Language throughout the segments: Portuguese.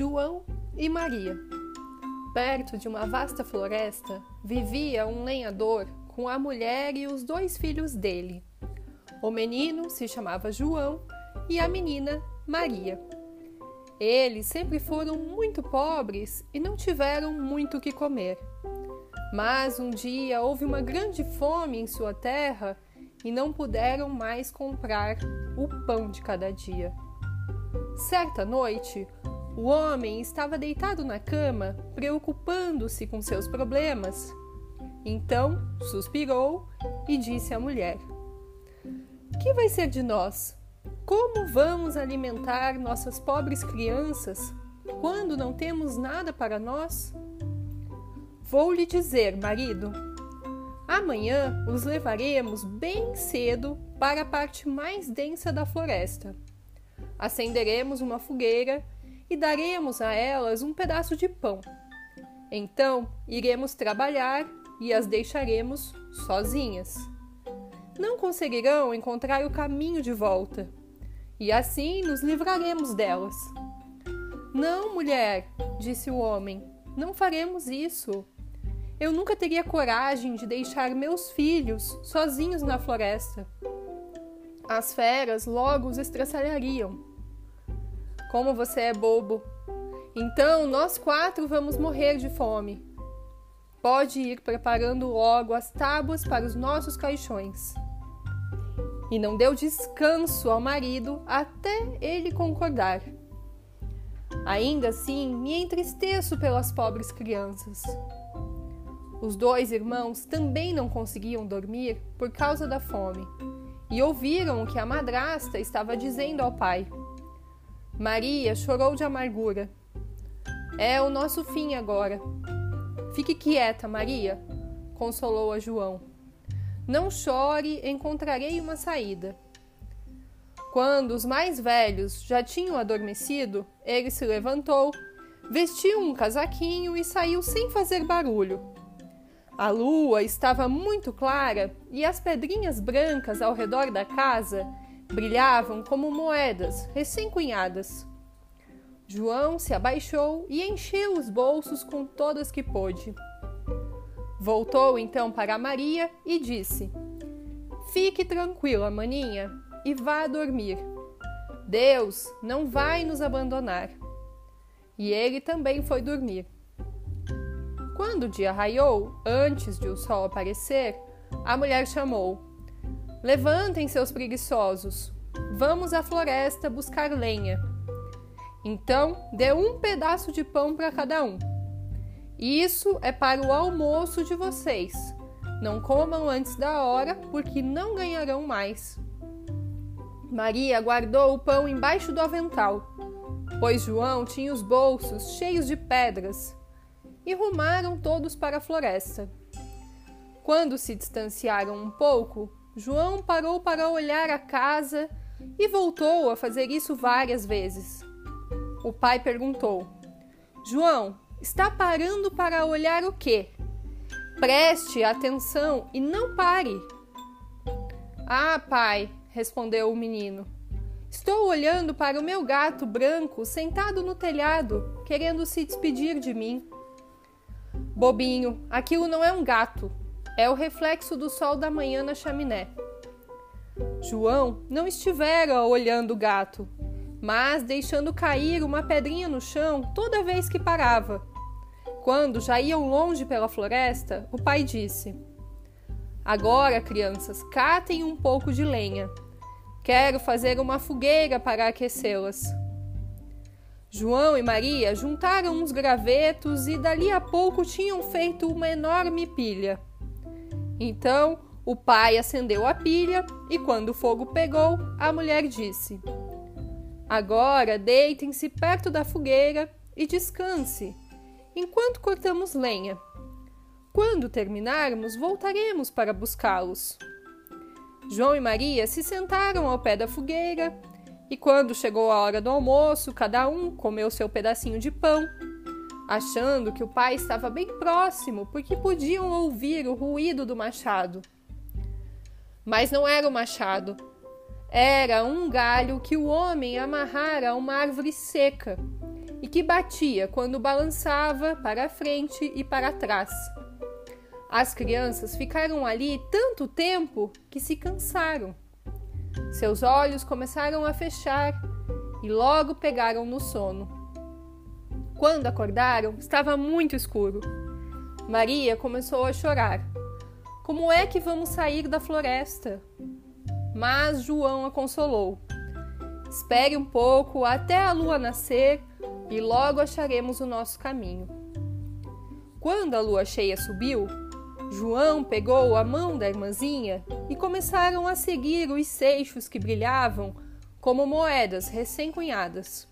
João e Maria. Perto de uma vasta floresta vivia um lenhador com a mulher e os dois filhos dele. O menino se chamava João e a menina Maria. Eles sempre foram muito pobres e não tiveram muito o que comer. Mas um dia houve uma grande fome em sua terra e não puderam mais comprar o pão de cada dia. Certa noite, o homem estava deitado na cama, preocupando-se com seus problemas. Então suspirou e disse à mulher: Que vai ser de nós? Como vamos alimentar nossas pobres crianças quando não temos nada para nós? Vou lhe dizer, marido. Amanhã os levaremos bem cedo para a parte mais densa da floresta. Acenderemos uma fogueira e daremos a elas um pedaço de pão. Então iremos trabalhar e as deixaremos sozinhas. Não conseguirão encontrar o caminho de volta, e assim nos livraremos delas. Não, mulher, disse o homem, não faremos isso. Eu nunca teria coragem de deixar meus filhos sozinhos na floresta. As feras logo os estraçalhariam. Como você é bobo! Então nós quatro vamos morrer de fome. Pode ir preparando logo as tábuas para os nossos caixões. E não deu descanso ao marido até ele concordar. Ainda assim, me entristeço pelas pobres crianças. Os dois irmãos também não conseguiam dormir por causa da fome e ouviram o que a madrasta estava dizendo ao pai. Maria chorou de amargura. É o nosso fim agora. Fique quieta, Maria, consolou a João. Não chore, encontrarei uma saída. Quando os mais velhos já tinham adormecido, ele se levantou, vestiu um casaquinho e saiu sem fazer barulho. A lua estava muito clara e as pedrinhas brancas ao redor da casa brilhavam como moedas recém-cunhadas. João se abaixou e encheu os bolsos com todas que pôde. Voltou então para Maria e disse: Fique tranquila, maninha, e vá dormir. Deus não vai nos abandonar. E ele também foi dormir. Quando o dia raiou, antes de o sol aparecer, a mulher chamou: Levantem seus preguiçosos, vamos à floresta buscar lenha. Então, dê um pedaço de pão para cada um. Isso é para o almoço de vocês. Não comam antes da hora, porque não ganharão mais. Maria guardou o pão embaixo do avental, pois João tinha os bolsos cheios de pedras, e rumaram todos para a floresta. Quando se distanciaram um pouco, João parou para olhar a casa e voltou a fazer isso várias vezes. O pai perguntou: João, está parando para olhar o quê? Preste atenção e não pare. Ah, pai, respondeu o menino. Estou olhando para o meu gato branco sentado no telhado, querendo se despedir de mim. Bobinho, aquilo não é um gato, é o reflexo do sol da manhã na chaminé. João não estivera olhando o gato, mas deixando cair uma pedrinha no chão toda vez que parava. Quando já iam longe pela floresta, o pai disse: Agora, crianças, catem um pouco de lenha. Quero fazer uma fogueira para aquecê-las. João e Maria juntaram uns gravetos e dali a pouco tinham feito uma enorme pilha. Então o pai acendeu a pilha e, quando o fogo pegou, a mulher disse: Agora deitem-se perto da fogueira e descanse, enquanto cortamos lenha. Quando terminarmos, voltaremos para buscá-los. João e Maria se sentaram ao pé da fogueira e, quando chegou a hora do almoço, cada um comeu seu pedacinho de pão achando que o pai estava bem próximo porque podiam ouvir o ruído do machado. Mas não era o machado, era um galho que o homem amarrara a uma árvore seca e que batia quando balançava para frente e para trás. As crianças ficaram ali tanto tempo que se cansaram. Seus olhos começaram a fechar e logo pegaram no sono. Quando acordaram, estava muito escuro. Maria começou a chorar. Como é que vamos sair da floresta? Mas João a consolou. Espere um pouco até a lua nascer e logo acharemos o nosso caminho. Quando a lua cheia subiu, João pegou a mão da irmãzinha e começaram a seguir os seixos que brilhavam como moedas recém-cunhadas.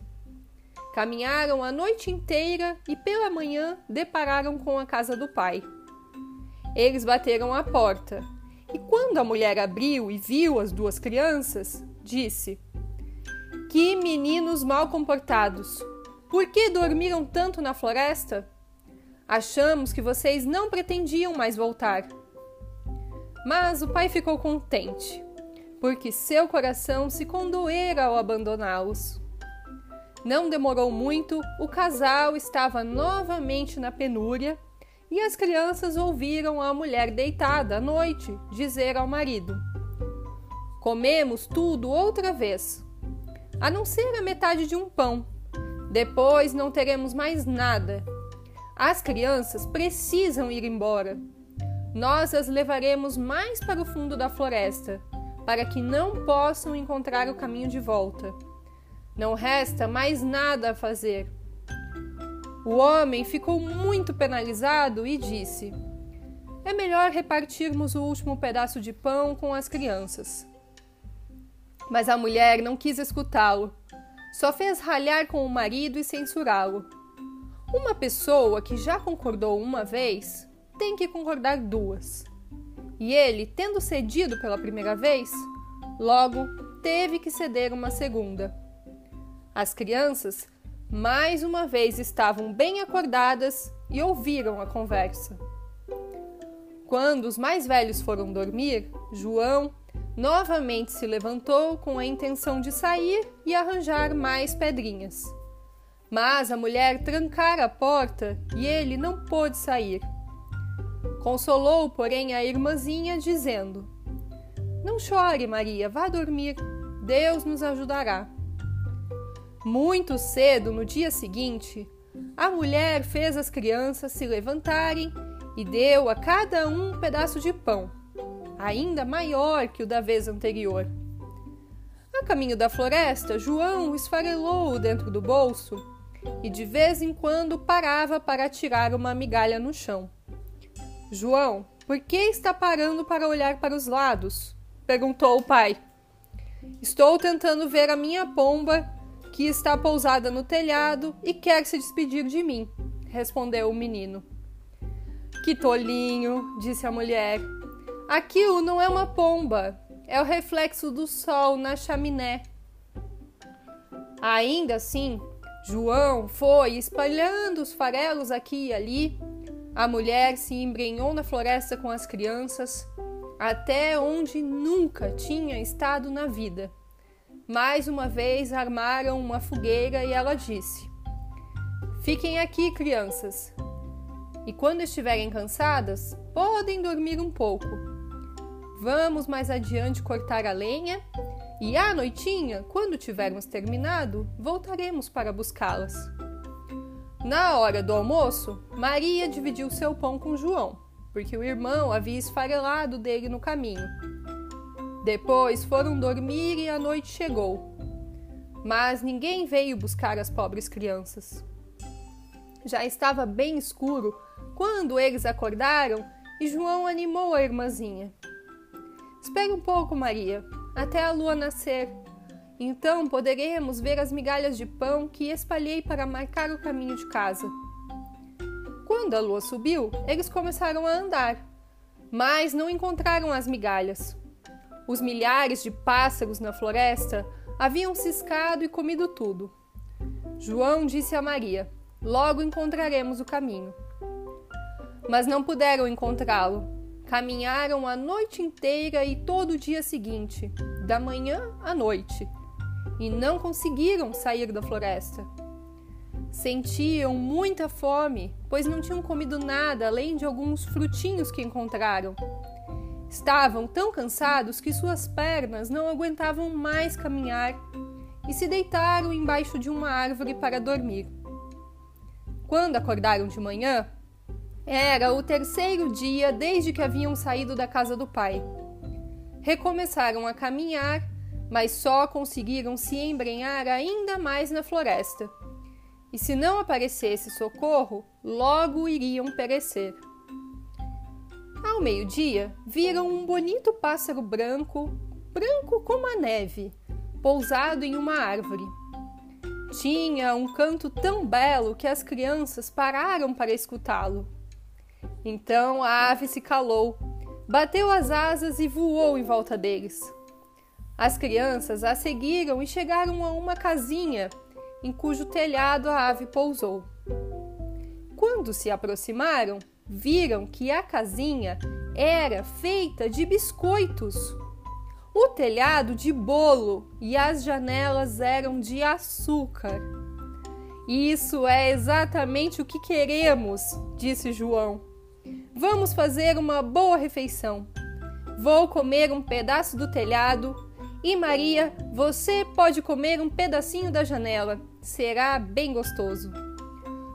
Caminharam a noite inteira e pela manhã depararam com a casa do pai. Eles bateram à porta e, quando a mulher abriu e viu as duas crianças, disse: Que meninos mal comportados! Por que dormiram tanto na floresta? Achamos que vocês não pretendiam mais voltar. Mas o pai ficou contente, porque seu coração se condoera ao abandoná-los. Não demorou muito, o casal estava novamente na penúria e as crianças ouviram a mulher deitada à noite dizer ao marido: Comemos tudo outra vez, a não ser a metade de um pão depois não teremos mais nada. As crianças precisam ir embora. Nós as levaremos mais para o fundo da floresta, para que não possam encontrar o caminho de volta. Não resta mais nada a fazer. O homem ficou muito penalizado e disse: É melhor repartirmos o último pedaço de pão com as crianças. Mas a mulher não quis escutá-lo só fez ralhar com o marido e censurá-lo. Uma pessoa que já concordou uma vez tem que concordar duas. E ele, tendo cedido pela primeira vez, logo teve que ceder uma segunda. As crianças, mais uma vez, estavam bem acordadas e ouviram a conversa. Quando os mais velhos foram dormir, João, novamente se levantou com a intenção de sair e arranjar mais pedrinhas. Mas a mulher trancara a porta e ele não pôde sair. Consolou, porém, a irmãzinha, dizendo: Não chore, Maria, vá dormir. Deus nos ajudará. Muito cedo, no dia seguinte, a mulher fez as crianças se levantarem e deu a cada um um pedaço de pão ainda maior que o da vez anterior. A caminho da floresta, João esfarelou-o dentro do bolso e de vez em quando parava para tirar uma migalha no chão. João, por que está parando para olhar para os lados? perguntou o pai. Estou tentando ver a minha pomba que está pousada no telhado e quer se despedir de mim, respondeu o menino. Que tolinho, disse a mulher. Aquilo não é uma pomba, é o reflexo do sol na chaminé. Ainda assim, João foi espalhando os farelos aqui e ali. A mulher se embrenhou na floresta com as crianças, até onde nunca tinha estado na vida. Mais uma vez armaram uma fogueira e ela disse: Fiquem aqui, crianças, e quando estiverem cansadas, podem dormir um pouco. Vamos mais adiante cortar a lenha e à noitinha, quando tivermos terminado, voltaremos para buscá-las. Na hora do almoço, Maria dividiu seu pão com João, porque o irmão havia esfarelado dele no caminho. Depois foram dormir e a noite chegou. Mas ninguém veio buscar as pobres crianças. Já estava bem escuro quando eles acordaram e João animou a irmãzinha. Espere um pouco, Maria, até a lua nascer. Então poderemos ver as migalhas de pão que espalhei para marcar o caminho de casa. Quando a lua subiu, eles começaram a andar, mas não encontraram as migalhas. Os milhares de pássaros na floresta haviam ciscado e comido tudo. João disse a Maria: Logo encontraremos o caminho. Mas não puderam encontrá-lo, Caminharam a noite inteira e todo o dia seguinte, da manhã à noite, e não conseguiram sair da floresta. Sentiam muita fome, pois não tinham comido nada além de alguns frutinhos que encontraram. Estavam tão cansados que suas pernas não aguentavam mais caminhar e se deitaram embaixo de uma árvore para dormir. Quando acordaram de manhã, era o terceiro dia desde que haviam saído da casa do pai. Recomeçaram a caminhar, mas só conseguiram se embrenhar ainda mais na floresta. E se não aparecesse socorro, logo iriam perecer. Ao meio-dia, viram um bonito pássaro branco, branco como a neve, pousado em uma árvore. Tinha um canto tão belo que as crianças pararam para escutá-lo. Então a ave se calou, bateu as asas e voou em volta deles. As crianças a seguiram e chegaram a uma casinha em cujo telhado a ave pousou. Quando se aproximaram, viram que a casinha era feita de biscoitos, o telhado de bolo e as janelas eram de açúcar. Isso é exatamente o que queremos, disse João. Vamos fazer uma boa refeição. Vou comer um pedaço do telhado e Maria, você pode comer um pedacinho da janela. Será bem gostoso.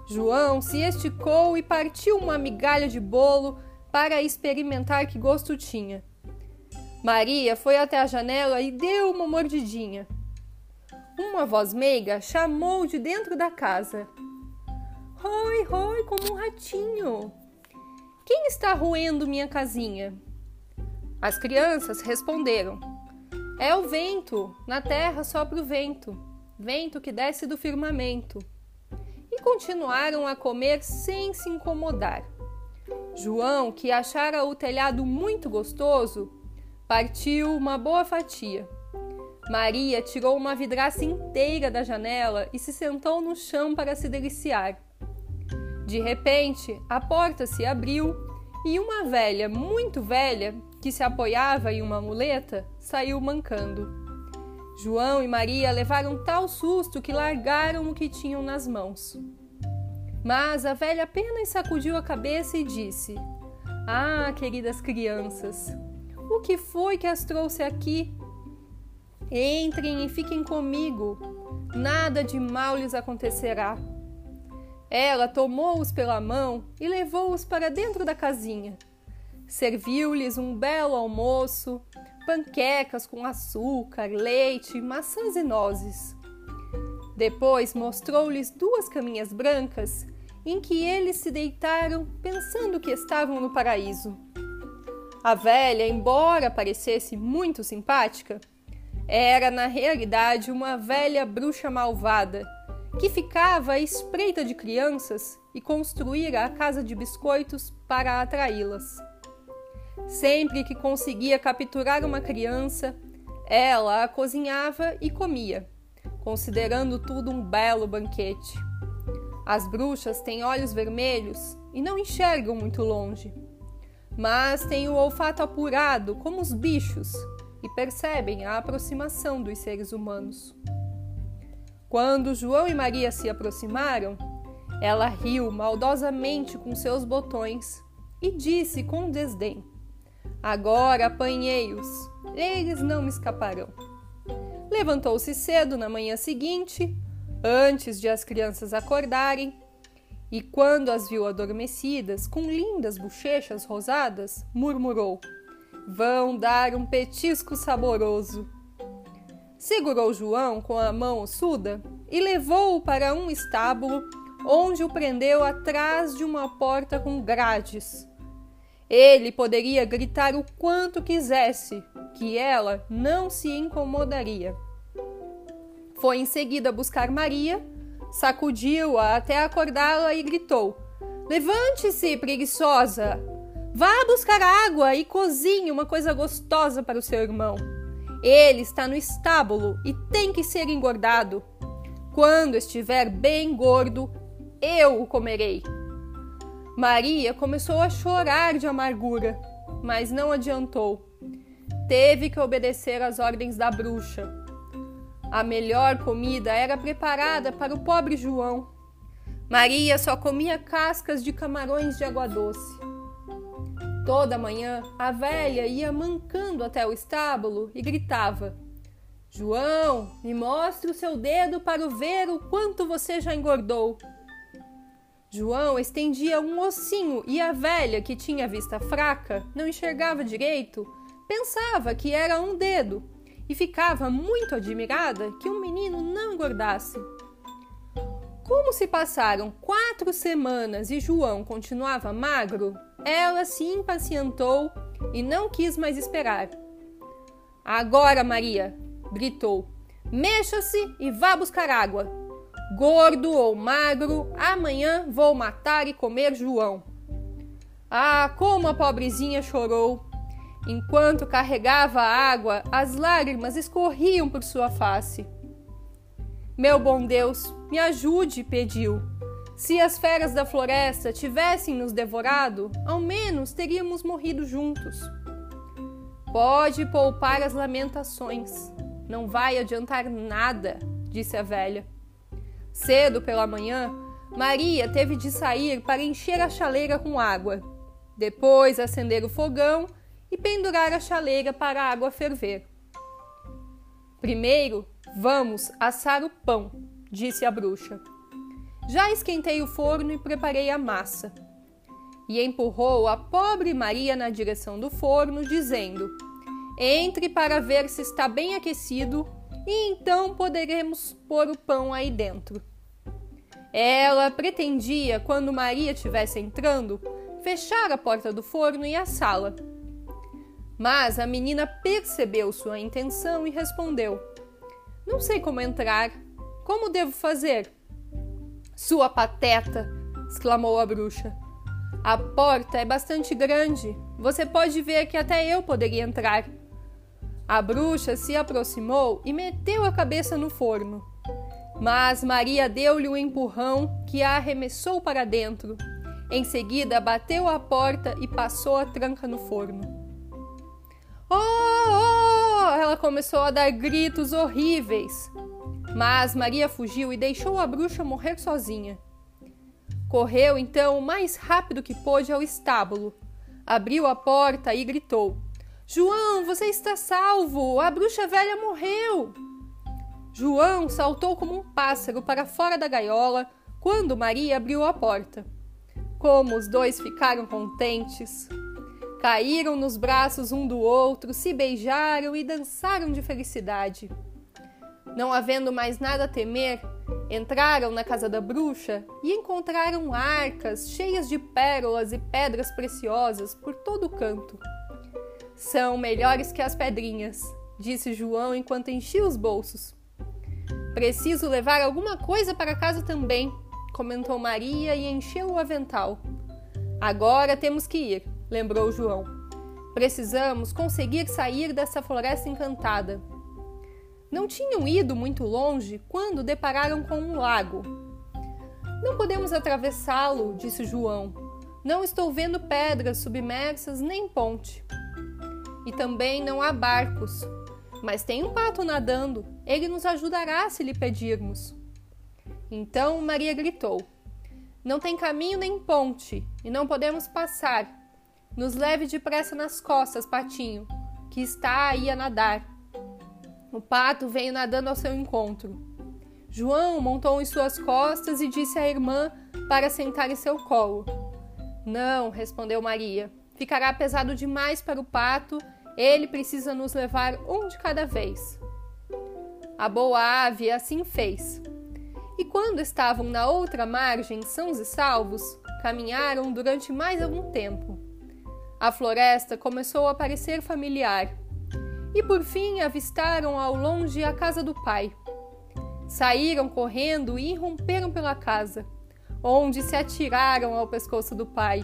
João se esticou e partiu uma migalha de bolo para experimentar que gosto tinha. Maria foi até a janela e deu uma mordidinha. Uma voz meiga chamou de dentro da casa: Roi, roi, como um ratinho. Quem está roendo minha casinha? As crianças responderam: É o vento, na terra sopra o vento, vento que desce do firmamento continuaram a comer sem se incomodar. João, que achara o telhado muito gostoso, partiu uma boa fatia. Maria tirou uma vidraça inteira da janela e se sentou no chão para se deliciar. De repente, a porta se abriu e uma velha, muito velha, que se apoiava em uma muleta, saiu mancando. João e Maria levaram tal susto que largaram o que tinham nas mãos. Mas a velha apenas sacudiu a cabeça e disse: Ah, queridas crianças, o que foi que as trouxe aqui? Entrem e fiquem comigo, nada de mal lhes acontecerá. Ela tomou-os pela mão e levou-os para dentro da casinha. Serviu-lhes um belo almoço, panquecas com açúcar, leite, maçãs e nozes. Depois mostrou-lhes duas caminhas brancas em que eles se deitaram pensando que estavam no paraíso. A velha, embora parecesse muito simpática, era na realidade uma velha bruxa malvada que ficava à espreita de crianças e construíra a casa de biscoitos para atraí-las. Sempre que conseguia capturar uma criança, ela a cozinhava e comia, considerando tudo um belo banquete. As bruxas têm olhos vermelhos e não enxergam muito longe, mas têm o olfato apurado como os bichos e percebem a aproximação dos seres humanos. Quando João e Maria se aproximaram, ela riu maldosamente com seus botões e disse com desdém: Agora apanhei-os, eles não me escaparão. Levantou-se cedo na manhã seguinte, antes de as crianças acordarem, e quando as viu adormecidas, com lindas bochechas rosadas, murmurou: Vão dar um petisco saboroso. Segurou João com a mão ossuda e levou-o para um estábulo, onde o prendeu atrás de uma porta com grades ele poderia gritar o quanto quisesse, que ela não se incomodaria. Foi em seguida buscar Maria, sacudiu-a até acordá-la e gritou: Levante-se, preguiçosa! Vá buscar água e cozinhe uma coisa gostosa para o seu irmão. Ele está no estábulo e tem que ser engordado. Quando estiver bem gordo, eu o comerei. Maria começou a chorar de amargura, mas não adiantou. Teve que obedecer às ordens da bruxa. A melhor comida era preparada para o pobre João, Maria só comia cascas de camarões de água doce. Toda manhã, a velha ia mancando até o estábulo e gritava: João, me mostre o seu dedo para ver o quanto você já engordou. João estendia um ossinho e a velha, que tinha vista fraca, não enxergava direito, pensava que era um dedo e ficava muito admirada que um menino não engordasse. Como se passaram quatro semanas e João continuava magro, ela se impacientou e não quis mais esperar. Agora, Maria, gritou, mexa-se e vá buscar água. Gordo ou magro, amanhã vou matar e comer João. Ah, como a pobrezinha chorou! Enquanto carregava a água, as lágrimas escorriam por sua face. Meu bom Deus, me ajude, pediu. Se as feras da floresta tivessem nos devorado, ao menos teríamos morrido juntos. Pode poupar as lamentações. Não vai adiantar nada, disse a velha. Cedo pela manhã, Maria teve de sair para encher a chaleira com água, depois acender o fogão e pendurar a chaleira para a água ferver. Primeiro, Vamos assar o pão, disse a bruxa. Já esquentei o forno e preparei a massa. E empurrou a pobre Maria na direção do forno, dizendo: Entre para ver se está bem aquecido e então poderemos pôr o pão aí dentro. Ela pretendia, quando Maria estivesse entrando, fechar a porta do forno e a sala. Mas a menina percebeu sua intenção e respondeu: não sei como entrar. Como devo fazer? Sua pateta! exclamou a bruxa. A porta é bastante grande. Você pode ver que até eu poderia entrar. A bruxa se aproximou e meteu a cabeça no forno. Mas Maria deu-lhe um empurrão que a arremessou para dentro. Em seguida, bateu a porta e passou a tranca no forno. Oh, oh! ela começou a dar gritos horríveis. Mas Maria fugiu e deixou a bruxa morrer sozinha. Correu então o mais rápido que pôde ao estábulo. Abriu a porta e gritou: João, você está salvo! A bruxa velha morreu! João saltou como um pássaro para fora da gaiola quando Maria abriu a porta. Como os dois ficaram contentes! Caíram nos braços um do outro, se beijaram e dançaram de felicidade. Não havendo mais nada a temer, entraram na casa da bruxa e encontraram arcas cheias de pérolas e pedras preciosas por todo o canto. São melhores que as pedrinhas, disse João enquanto enchia os bolsos. Preciso levar alguma coisa para casa também, comentou Maria e encheu o avental. Agora temos que ir lembrou João. Precisamos conseguir sair dessa floresta encantada. Não tinham ido muito longe quando depararam com um lago. Não podemos atravessá-lo, disse João. Não estou vendo pedras submersas nem ponte. E também não há barcos. Mas tem um pato nadando. Ele nos ajudará se lhe pedirmos. Então Maria gritou: Não tem caminho nem ponte, e não podemos passar. Nos leve depressa nas costas, patinho, que está aí a nadar. O pato veio nadando ao seu encontro. João montou em suas costas e disse à irmã para sentar em seu colo. Não, respondeu Maria. Ficará pesado demais para o pato. Ele precisa nos levar um de cada vez. A boa ave assim fez. E quando estavam na outra margem, sãos e salvos, caminharam durante mais algum tempo. A floresta começou a parecer familiar e por fim avistaram ao longe a casa do pai. Saíram correndo e irromperam pela casa, onde se atiraram ao pescoço do pai.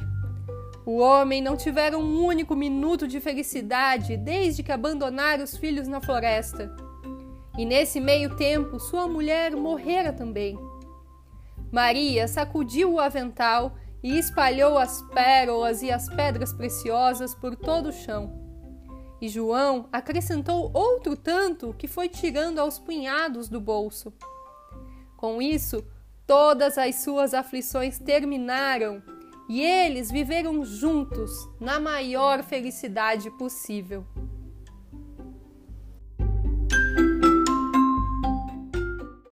O homem não tivera um único minuto de felicidade desde que abandonara os filhos na floresta. E nesse meio tempo, sua mulher morrera também. Maria sacudiu o avental e espalhou as pérolas e as pedras preciosas por todo o chão. E João acrescentou outro tanto que foi tirando aos punhados do bolso. Com isso, todas as suas aflições terminaram e eles viveram juntos na maior felicidade possível.